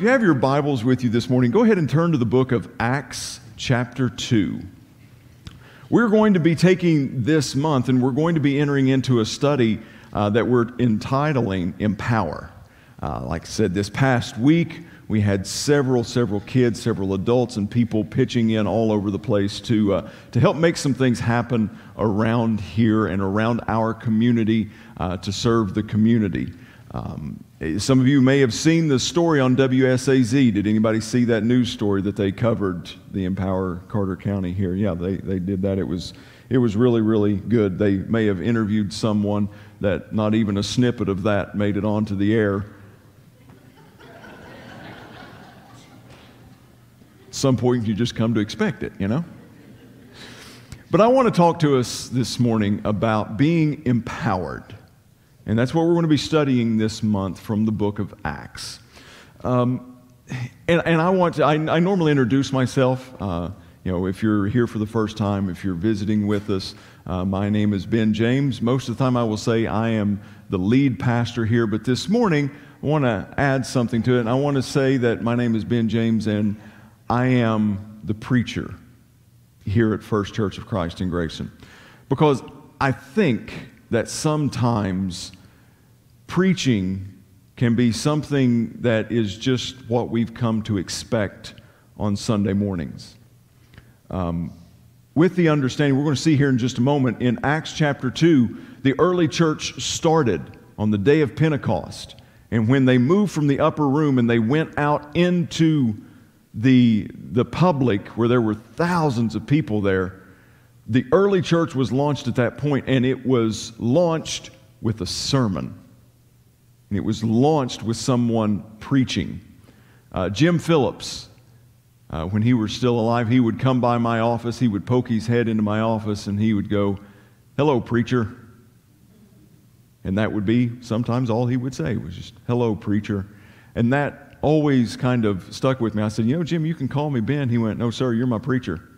If you have your Bibles with you this morning, go ahead and turn to the book of Acts, chapter 2. We're going to be taking this month and we're going to be entering into a study uh, that we're entitling Empower. Uh, like I said, this past week, we had several, several kids, several adults, and people pitching in all over the place to, uh, to help make some things happen around here and around our community uh, to serve the community. Um, some of you may have seen the story on WSAZ. Did anybody see that news story that they covered the Empower Carter County here? Yeah, they, they did that. It was, it was really, really good. They may have interviewed someone that not even a snippet of that made it onto the air. At some point you just come to expect it, you know? But I want to talk to us this morning about being empowered. And that's what we're going to be studying this month from the book of Acts. Um, and, and, I want to, I, I normally introduce myself. Uh, you know, if you're here for the first time, if you're visiting with us, uh, my name is Ben James. Most of the time I will say I am the lead pastor here, but this morning I want to add something to it. And I want to say that my name is Ben James and I am the preacher here at First Church of Christ in Grayson. Because I think that sometimes preaching can be something that is just what we've come to expect on Sunday mornings. Um, with the understanding, we're going to see here in just a moment, in Acts chapter 2, the early church started on the day of Pentecost. And when they moved from the upper room and they went out into the, the public, where there were thousands of people there, the early church was launched at that point, and it was launched with a sermon. And it was launched with someone preaching. Uh, Jim Phillips, uh, when he was still alive, he would come by my office, he would poke his head into my office, and he would go, Hello, preacher. And that would be sometimes all he would say was just, Hello, preacher. And that always kind of stuck with me. I said, You know, Jim, you can call me Ben. He went, No, sir, you're my preacher.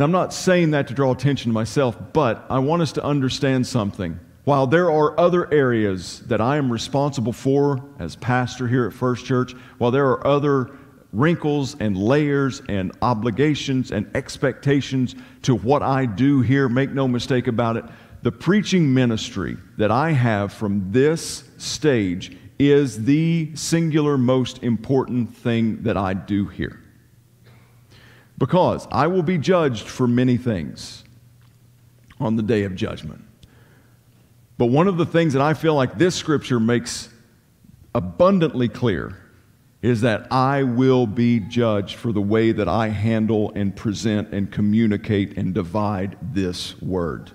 And I'm not saying that to draw attention to myself, but I want us to understand something. While there are other areas that I am responsible for as pastor here at First Church, while there are other wrinkles and layers and obligations and expectations to what I do here, make no mistake about it, the preaching ministry that I have from this stage is the singular most important thing that I do here. Because I will be judged for many things on the day of judgment. But one of the things that I feel like this scripture makes abundantly clear is that I will be judged for the way that I handle and present and communicate and divide this word.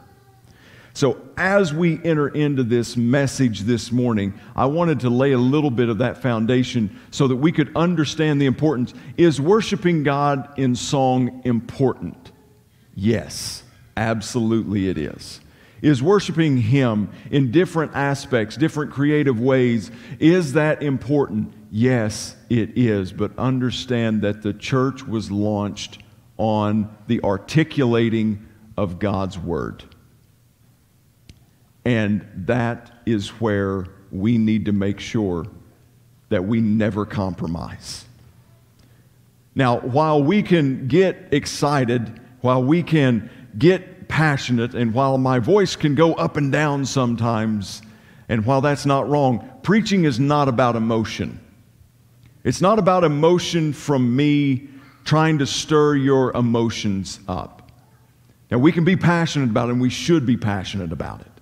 So, as we enter into this message this morning, I wanted to lay a little bit of that foundation so that we could understand the importance. Is worshiping God in song important? Yes, absolutely it is. Is worshiping Him in different aspects, different creative ways, is that important? Yes, it is. But understand that the church was launched on the articulating of God's Word. And that is where we need to make sure that we never compromise. Now, while we can get excited, while we can get passionate, and while my voice can go up and down sometimes, and while that's not wrong, preaching is not about emotion. It's not about emotion from me trying to stir your emotions up. Now, we can be passionate about it, and we should be passionate about it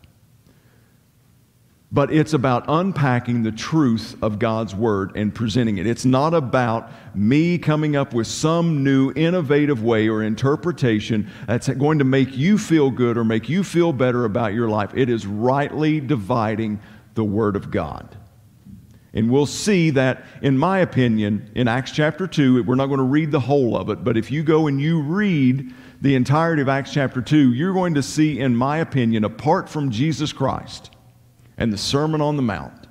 but it's about unpacking the truth of God's Word and presenting it. It's not about me coming up with some new innovative way or interpretation that's going to make you feel good or make you feel better about your life. It is rightly dividing the Word of God. And we'll see that, in my opinion, in Acts chapter 2, we're not going to read the whole of it, but if you go and you read the entirety of Acts chapter 2, you're going to see, in my opinion, apart from Jesus Christ and the Sermon on the Mount,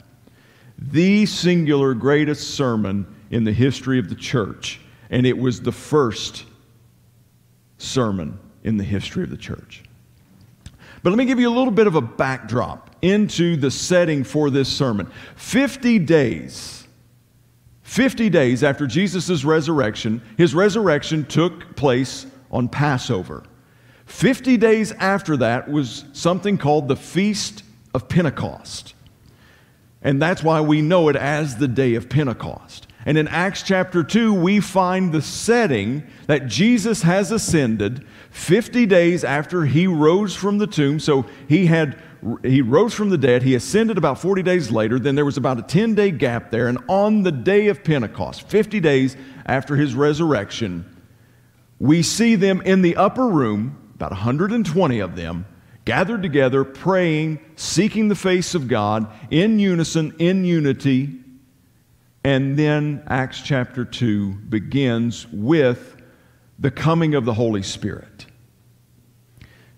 the singular greatest sermon in the history of the church. And it was the first sermon in the history of the church. But let me give you a little bit of a backdrop into the setting for this sermon. 50 days, 50 days after Jesus' resurrection, his resurrection took place on Passover. 50 days after that was something called the Feast of Pentecost. And that's why we know it as the day of Pentecost. And in Acts chapter 2, we find the setting that Jesus has ascended 50 days after he rose from the tomb. So he had he rose from the dead, he ascended about 40 days later, then there was about a 10-day gap there, and on the day of Pentecost, 50 days after his resurrection, we see them in the upper room, about 120 of them, gathered together, praying, seeking the face of God in unison, in unity. And then Acts chapter 2 begins with the coming of the Holy Spirit.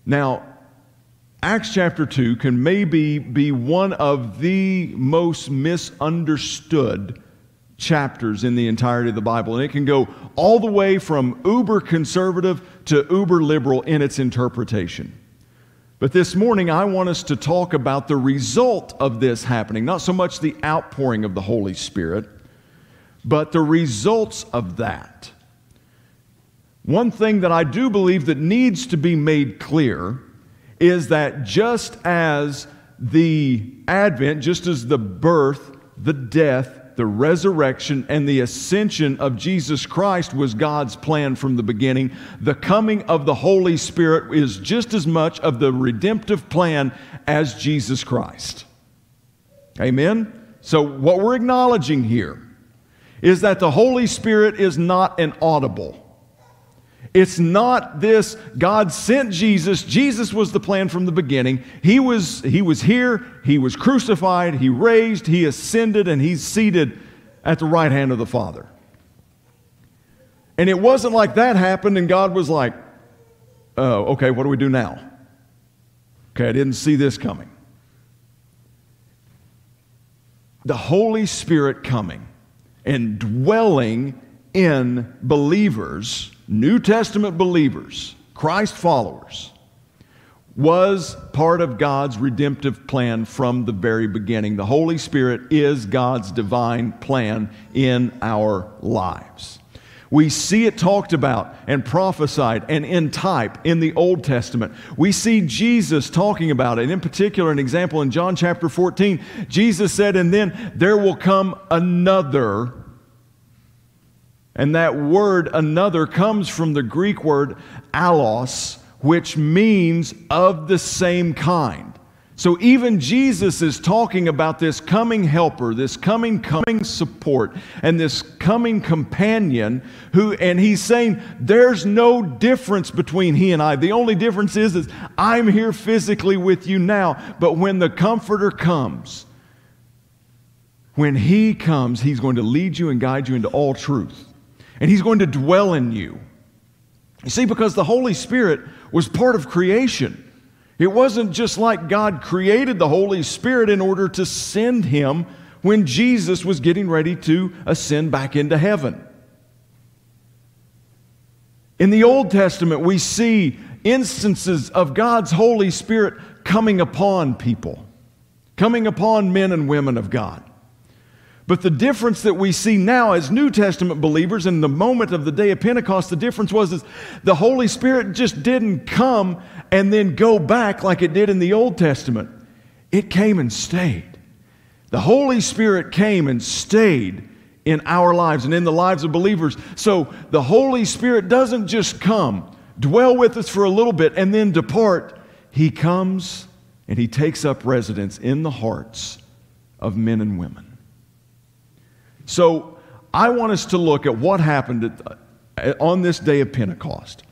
Now, Acts chapter 2 can maybe be one of the most misunderstood chapters in the entirety of the Bible. And it can go all the way from uber conservative to uber liberal in its interpretation. But this morning, I want us to talk about the result of this happening, not so much the outpouring of the Holy Spirit, but the results of that. One thing that I do believe that needs to be made clear is that just as the advent, just as the birth, the death, the resurrection and the ascension of Jesus Christ was God's plan from the beginning. The coming of the Holy Spirit is just as much of the redemptive plan as Jesus Christ. Amen? So, what we're acknowledging here is that the Holy Spirit is not an audible. It's not this God sent Jesus. Jesus was the plan from the beginning. He was, he was here, he was crucified, he raised, he ascended, and he's seated at the right hand of the Father. And it wasn't like that happened and God was like, oh, okay, what do we do now? Okay, I didn't see this coming. The Holy Spirit coming and dwelling in believers New Testament believers, Christ followers, was part of God's redemptive plan from the very beginning. The Holy Spirit is God's divine plan in our lives. We see it talked about and prophesied and in type in the Old Testament. We see Jesus talking about it. In particular, an example in John chapter 14, Jesus said, And then there will come another and that word another comes from the Greek word allos, which means of the same kind. So even Jesus is talking about this coming helper, this coming coming support, and this coming companion who and he's saying there's no difference between he and I. The only difference is is I'm here physically with you now, but when the comforter comes, when he comes, he's going to lead you and guide you into all truth and He's going to dwell in you. You see, because the Holy Spirit was part of creation. It wasn't just like God created the Holy Spirit in order to send Him when Jesus was getting ready to ascend back into heaven. In the Old Testament, we see instances of God's Holy Spirit coming upon people, coming upon men and women of God. But the difference that we see now as New Testament believers in the moment of the day of Pentecost, the difference was is the Holy Spirit just didn't come and then go back like it did in the Old Testament. It came and stayed. The Holy Spirit came and stayed in our lives and in the lives of believers. So the Holy Spirit doesn't just come, dwell with us for a little bit, and then depart. He comes and He takes up residence in the hearts of men and women. So I want us to look at what happened at, uh, on this day of Pentecost.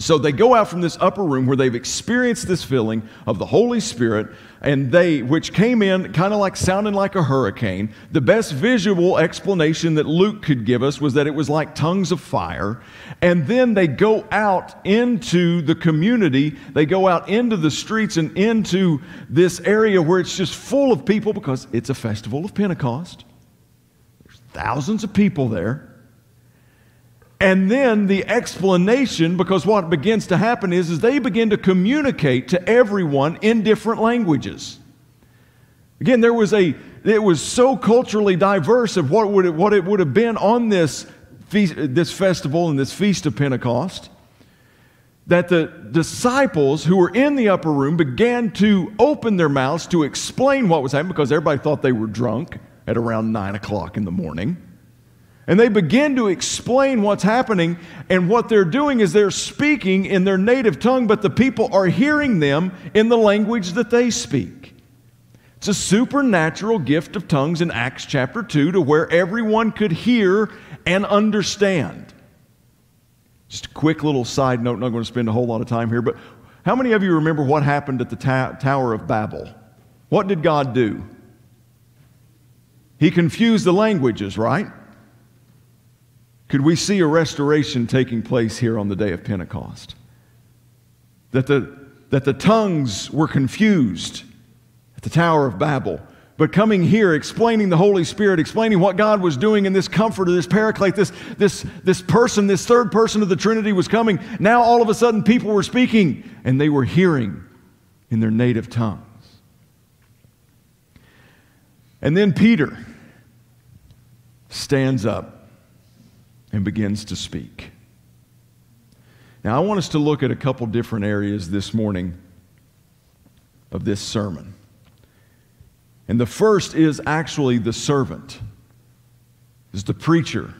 So they go out from this upper room where they've experienced this feeling of the Holy Spirit, and they, which came in kind of like sounding like a hurricane. The best visual explanation that Luke could give us was that it was like tongues of fire. And then they go out into the community, they go out into the streets and into this area where it's just full of people because it's a festival of Pentecost. Thousands of people there. And then the explanation, because what begins to happen is, is they begin to communicate to everyone in different languages. Again, there was a, it was so culturally diverse of what, would it, what it would have been on this, feast, this festival and this feast of Pentecost that the disciples who were in the upper room began to open their mouths to explain what was happening because everybody thought they were drunk at around nine o'clock in the morning. And they begin to explain what's happening, and what they're doing is they're speaking in their native tongue, but the people are hearing them in the language that they speak. It's a supernatural gift of tongues in Acts chapter 2 to where everyone could hear and understand. Just a quick little side note, not going to spend a whole lot of time here, but how many of you remember what happened at the ta- Tower of Babel? What did God do? He confused the languages, right? Could we see a restoration taking place here on the day of Pentecost? That the, that the tongues were confused at the Tower of Babel, but coming here, explaining the Holy Spirit, explaining what God was doing in this comforter, this paraclete, this, this, this person, this third person of the Trinity was coming. Now all of a sudden people were speaking and they were hearing in their native tongues. And then Peter stands up and begins to speak. Now, I want us to look at a couple different areas this morning of this sermon. And the first is actually the servant, is the preacher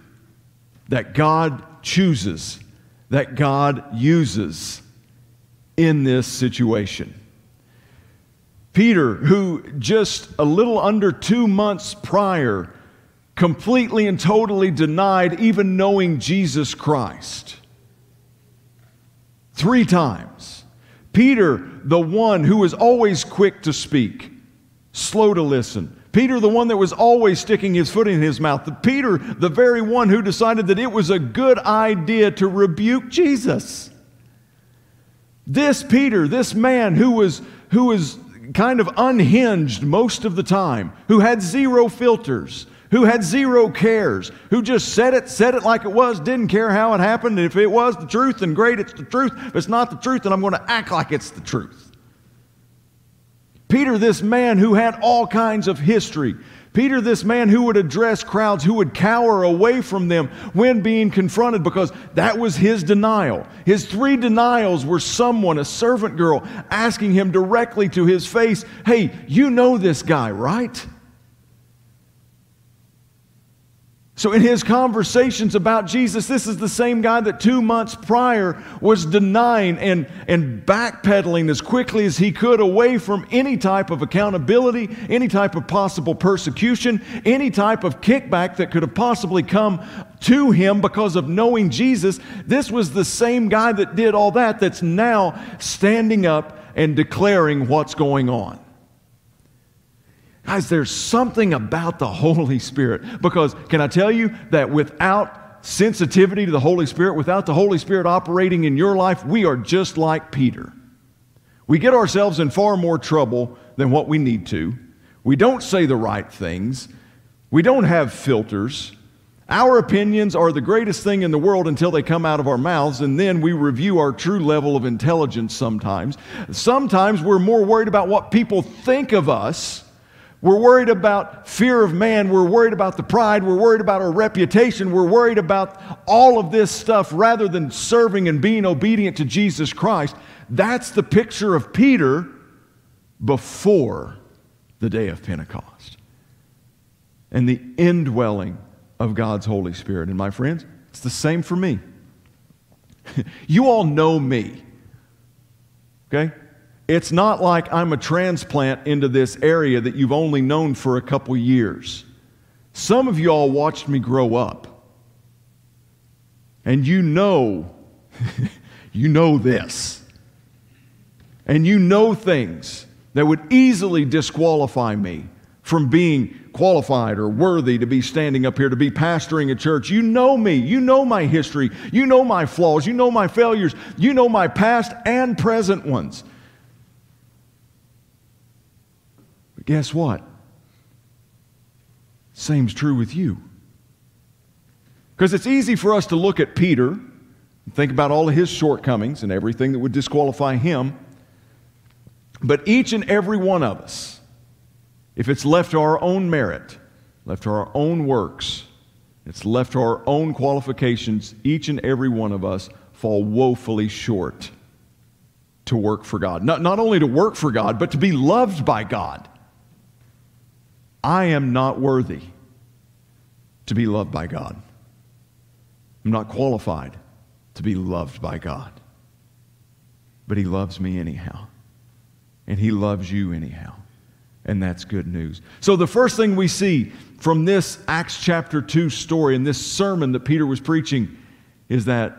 that God chooses, that God uses in this situation. Peter, who just a little under two months prior completely and totally denied even knowing Jesus Christ. Three times. Peter, the one who was always quick to speak, slow to listen. Peter, the one that was always sticking his foot in his mouth. Peter, the very one who decided that it was a good idea to rebuke Jesus. This Peter, this man who was, who was kind of unhinged most of the time, who had zero filters, who had zero cares, who just said it, said it like it was, didn't care how it happened. If it was the truth, then great, it's the truth. If it's not the truth, then I'm going to act like it's the truth. Peter, this man who had all kinds of history, Peter, this man who would address crowds, who would cower away from them when being confronted because that was his denial. His three denials were someone, a servant girl, asking him directly to his face, Hey, you know this guy, right? So, in his conversations about Jesus, this is the same guy that two months prior was denying and, and backpedaling as quickly as he could away from any type of accountability, any type of possible persecution, any type of kickback that could have possibly come to him because of knowing Jesus. This was the same guy that did all that that's now standing up and declaring what's going on. Guys, there's something about the Holy Spirit. Because can I tell you that without sensitivity to the Holy Spirit, without the Holy Spirit operating in your life, we are just like Peter. We get ourselves in far more trouble than what we need to. We don't say the right things. We don't have filters. Our opinions are the greatest thing in the world until they come out of our mouths, and then we review our true level of intelligence sometimes. Sometimes we're more worried about what people think of us we're worried about fear of man. We're worried about the pride. We're worried about our reputation. We're worried about all of this stuff rather than serving and being obedient to Jesus Christ. That's the picture of Peter before the day of Pentecost and the indwelling of God's Holy Spirit. And my friends, it's the same for me. you all know me, okay? It's not like I'm a transplant into this area that you've only known for a couple years. Some of you all watched me grow up. And you know, you know this. And you know things that would easily disqualify me from being qualified or worthy to be standing up here to be pastoring a church. You know me. You know my history. You know my flaws. You know my failures. You know my past and present ones. But guess what? Same's true with you. Because it's easy for us to look at Peter and think about all of his shortcomings and everything that would disqualify him. But each and every one of us, if it's left to our own merit, left to our own works, it's left to our own qualifications, each and every one of us fall woefully short to work for God. Not, not only to work for God, but to be loved by God. I am not worthy to be loved by God. I'm not qualified to be loved by God. But He loves me anyhow. And He loves you anyhow. And that's good news. So, the first thing we see from this Acts chapter 2 story and this sermon that Peter was preaching is that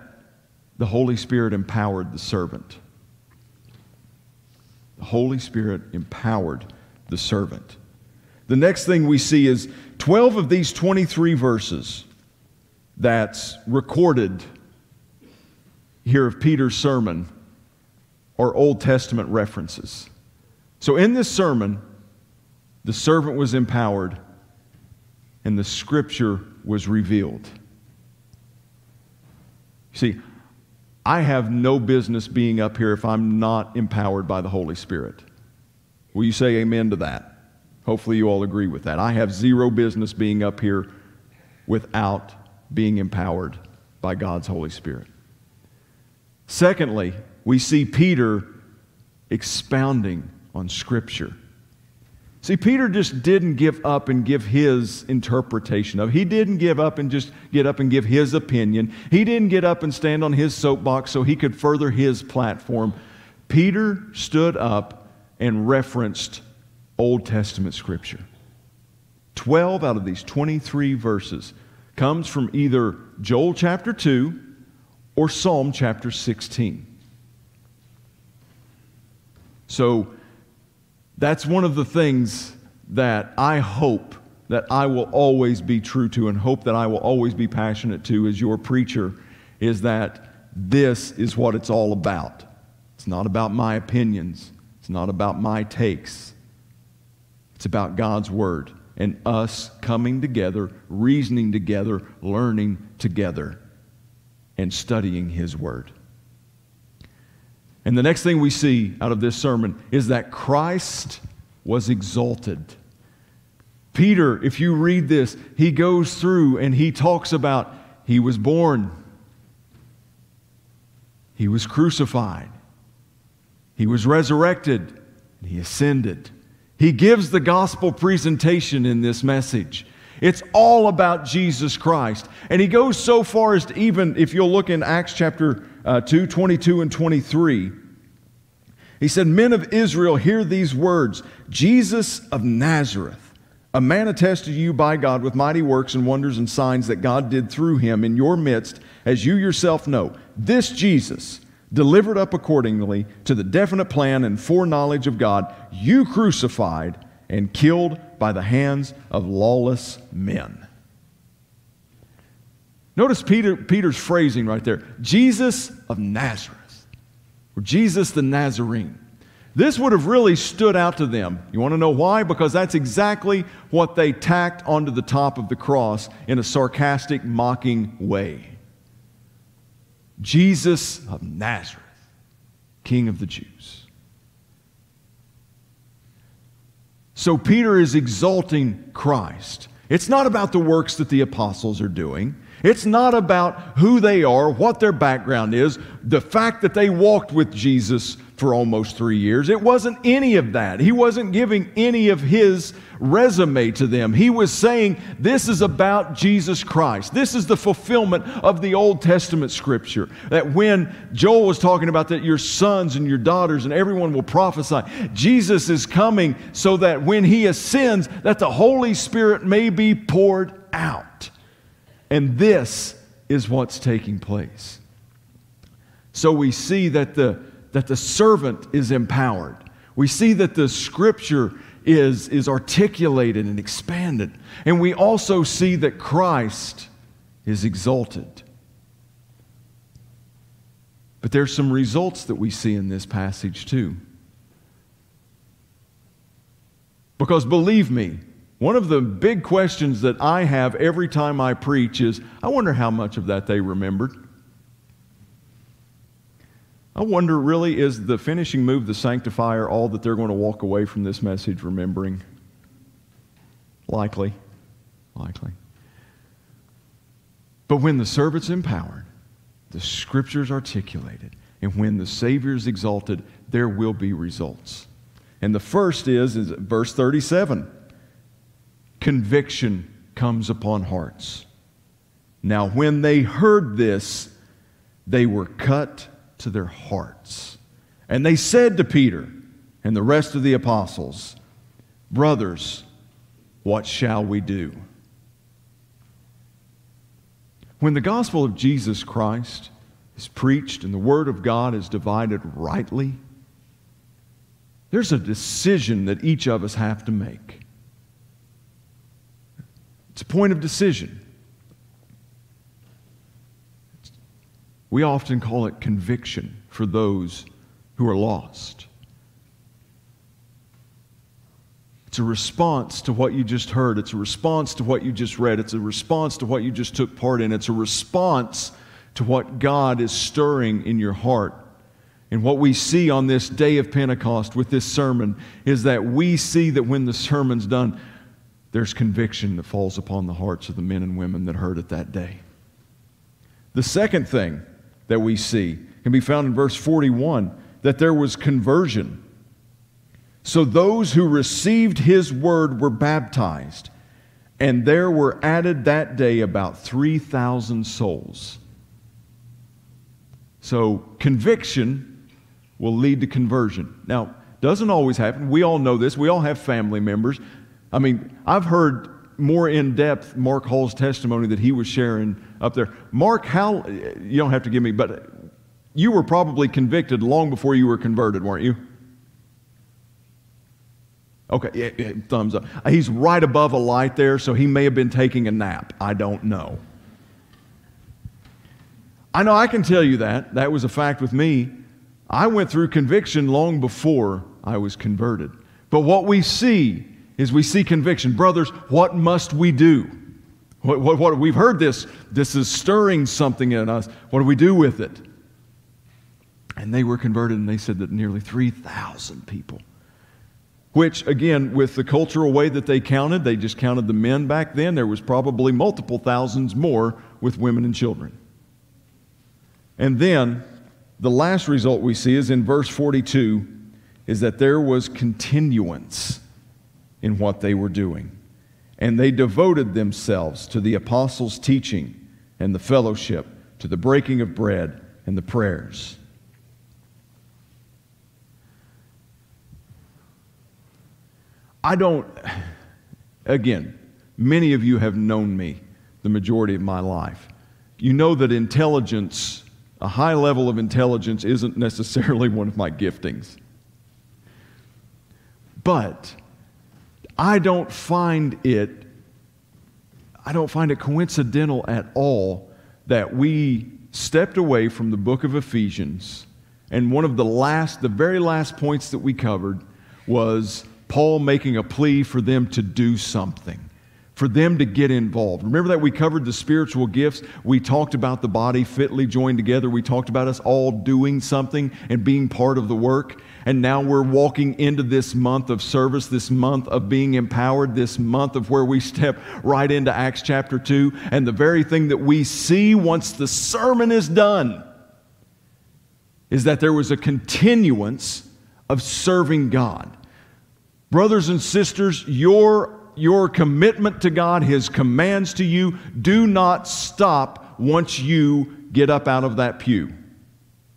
the Holy Spirit empowered the servant. The Holy Spirit empowered the servant. The next thing we see is 12 of these 23 verses that's recorded here of Peter's sermon are Old Testament references. So in this sermon, the servant was empowered and the scripture was revealed. See, I have no business being up here if I'm not empowered by the Holy Spirit. Will you say amen to that? Hopefully, you all agree with that. I have zero business being up here without being empowered by God's Holy Spirit. Secondly, we see Peter expounding on Scripture. See, Peter just didn't give up and give his interpretation of. He didn't give up and just get up and give his opinion. He didn't get up and stand on his soapbox so he could further his platform. Peter stood up and referenced Old Testament scripture. 12 out of these 23 verses comes from either Joel chapter 2 or Psalm chapter 16. So that's one of the things that I hope that I will always be true to and hope that I will always be passionate to as your preacher is that this is what it's all about. It's not about my opinions. It's not about my takes. It's about God's Word and us coming together, reasoning together, learning together, and studying His Word. And the next thing we see out of this sermon is that Christ was exalted. Peter, if you read this, he goes through and he talks about he was born, he was crucified, he was resurrected, he ascended. He gives the gospel presentation in this message. It's all about Jesus Christ. And he goes so far as to even, if you'll look in Acts chapter uh, 2, 22 and 23, he said, Men of Israel, hear these words Jesus of Nazareth, a man attested to you by God with mighty works and wonders and signs that God did through him in your midst, as you yourself know. This Jesus, delivered up accordingly to the definite plan and foreknowledge of God, you crucified and killed by the hands of lawless men. Notice Peter, Peter's phrasing right there Jesus of Nazareth, or Jesus the Nazarene. This would have really stood out to them. You want to know why? Because that's exactly what they tacked onto the top of the cross in a sarcastic, mocking way. Jesus of Nazareth, King of the Jews. So Peter is exalting Christ. It's not about the works that the apostles are doing. It's not about who they are, what their background is, the fact that they walked with Jesus for almost three years. It wasn't any of that. He wasn't giving any of his resume to them. He was saying, This is about Jesus Christ. This is the fulfillment of the Old Testament scripture. That when Joel was talking about that your sons and your daughters and everyone will prophesy, Jesus is coming so that when he ascends, that the Holy Spirit may be poured out. And this is what's taking place. So we see that the, that the servant is empowered. We see that the scripture is, is articulated and expanded. And we also see that Christ is exalted. But there's some results that we see in this passage too. Because believe me, one of the big questions that I have every time I preach is I wonder how much of that they remembered. I wonder really, is the finishing move, the sanctifier, all that they're going to walk away from this message remembering? Likely. Likely. But when the servant's empowered, the scripture's articulated, and when the Savior's exalted, there will be results. And the first is, is verse 37 conviction comes upon hearts. Now, when they heard this, they were cut to their hearts. And they said to Peter and the rest of the apostles, Brothers, what shall we do? When the gospel of Jesus Christ is preached and the word of God is divided rightly, there's a decision that each of us have to make. It's a point of decision. We often call it conviction for those who are lost. It's a response to what you just heard. It's a response to what you just read. It's a response to what you just took part in. It's a response to what God is stirring in your heart. And what we see on this day of Pentecost with this sermon is that we see that when the sermon's done, there's conviction that falls upon the hearts of the men and women that heard it that day. The second thing that we see can be found in verse 41 that there was conversion. So those who received his word were baptized, and there were added that day about 3,000 souls. So conviction will lead to conversion. Now, doesn't always happen. We all know this. We all have family members. I mean, I've heard more in depth Mark Hall's testimony that he was sharing up there. Mark, how, you don't have to give me, but you were probably convicted long before you were converted, weren't you? Okay, yeah, yeah, thumbs up. He's right above a light there, so he may have been taking a nap. I don't know. I know I can tell you that. That was a fact with me. I went through conviction long before I was converted. But what we see is we see conviction. Brothers, what must we do? What, what, what, we've heard this. This is stirring something in us. What do we do with it? And they were converted, and they said that nearly 3,000 people, which, again, with the cultural way that they counted, they just counted the men back then, there was probably multiple thousands more with women and children. And then the last result we see is in verse 42 is that there was continuance in what they were doing. And they devoted themselves to the apostles' teaching and the fellowship, to the breaking of bread and the prayers. I don't, again, many of you have known me the majority of my life. You know that intelligence, a high level of intelligence, isn't necessarily one of my giftings. But I don't find it I don't find it coincidental at all that we stepped away from the book of Ephesians and one of the last the very last points that we covered was Paul making a plea for them to do something for them to get involved. Remember that we covered the spiritual gifts. We talked about the body fitly joined together. We talked about us all doing something and being part of the work. And now we're walking into this month of service, this month of being empowered, this month of where we step right into Acts chapter 2. And the very thing that we see once the sermon is done is that there was a continuance of serving God. Brothers and sisters, your, your commitment to God, His commands to you, do not stop once you get up out of that pew.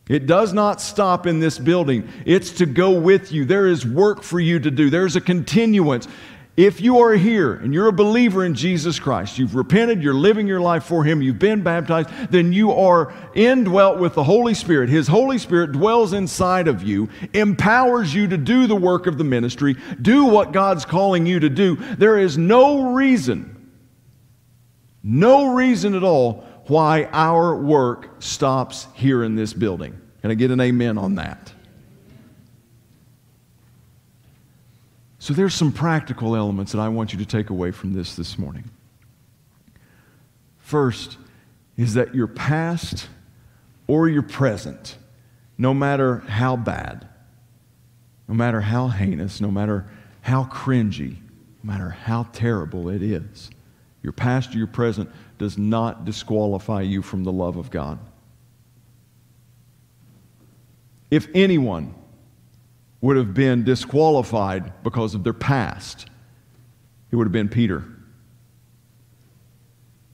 It does not stop in this building. It's to go with you. There is work for you to do. There's a continuance. If you are here and you're a believer in Jesus Christ, you've repented, you're living your life for Him, you've been baptized, then you are indwelt with the Holy Spirit. His Holy Spirit dwells inside of you, empowers you to do the work of the ministry, do what God's calling you to do. There is no reason, no reason at all why our work stops here in this building. Can I get an amen on that? So there's some practical elements that I want you to take away from this this morning. First is that your past or your present, no matter how bad, no matter how heinous, no matter how cringy, no matter how terrible it is, your past or your present does not disqualify you from the love of God. If anyone would have been disqualified because of their past. It would have been Peter.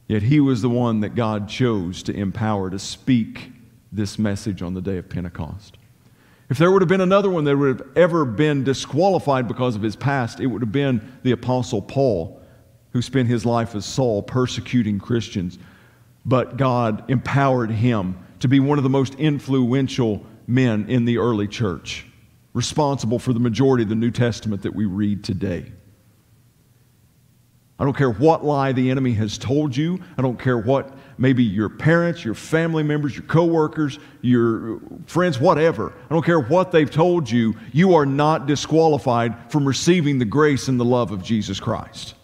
Yet he was the one that God chose to empower to speak this message on the day of Pentecost. If there would have been another one that would have ever been disqualified because of his past, it would have been the Apostle Paul, who spent his life as Saul persecuting Christians. But God empowered him to be one of the most influential men in the early church responsible for the majority of the New Testament that we read today. I don't care what lie the enemy has told you. I don't care what maybe your parents, your family members, your coworkers, your friends, whatever. I don't care what they've told you. You are not disqualified from receiving the grace and the love of Jesus Christ.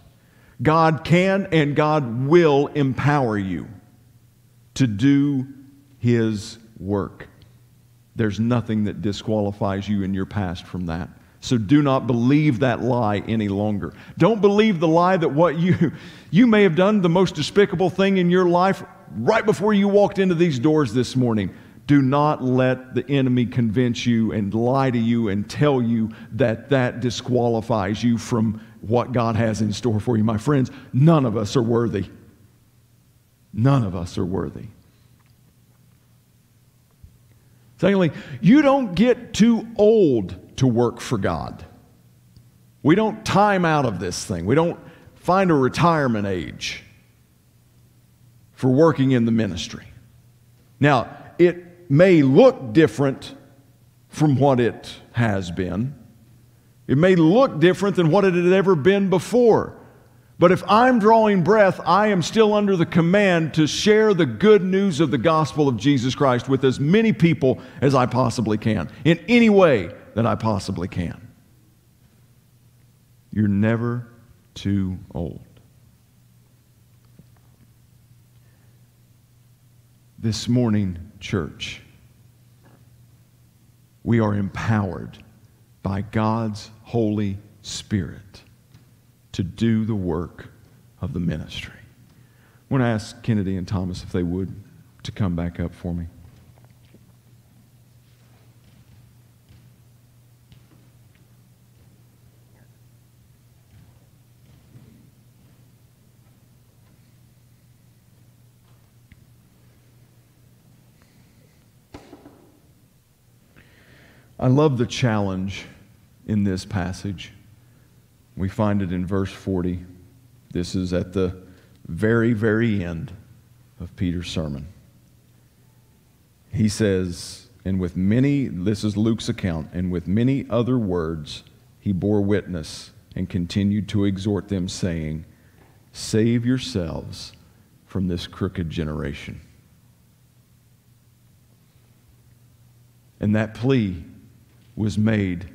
God can and God will empower you to do his work. There's nothing that disqualifies you in your past from that. So do not believe that lie any longer. Don't believe the lie that what you you may have done the most despicable thing in your life right before you walked into these doors this morning. Do not let the enemy convince you and lie to you and tell you that that disqualifies you from what God has in store for you. My friends, none of us are worthy. None of us are worthy. Secondly, you don't get too old to work for God. We don't time out of this thing. We don't find a retirement age for working in the ministry. Now, it may look different from what it has been. It may look different than what it had ever been before. But if I'm drawing breath, I am still under the command to share the good news of the gospel of Jesus Christ with as many people as I possibly can, in any way that I possibly can. You're never too old. This morning, church, we are empowered by God's Holy Spirit to do the work of the ministry. I want to ask Kennedy and Thomas if they would to come back up for me. I love the challenge in this passage. We find it in verse 40. This is at the very, very end of Peter's sermon. He says, and with many, this is Luke's account, and with many other words, he bore witness and continued to exhort them, saying, Save yourselves from this crooked generation. And that plea was made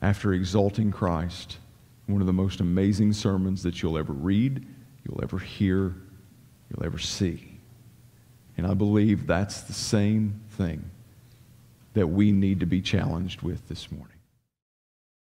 after exalting Christ one of the most amazing sermons that you'll ever read, you'll ever hear, you'll ever see. And I believe that's the same thing that we need to be challenged with this morning.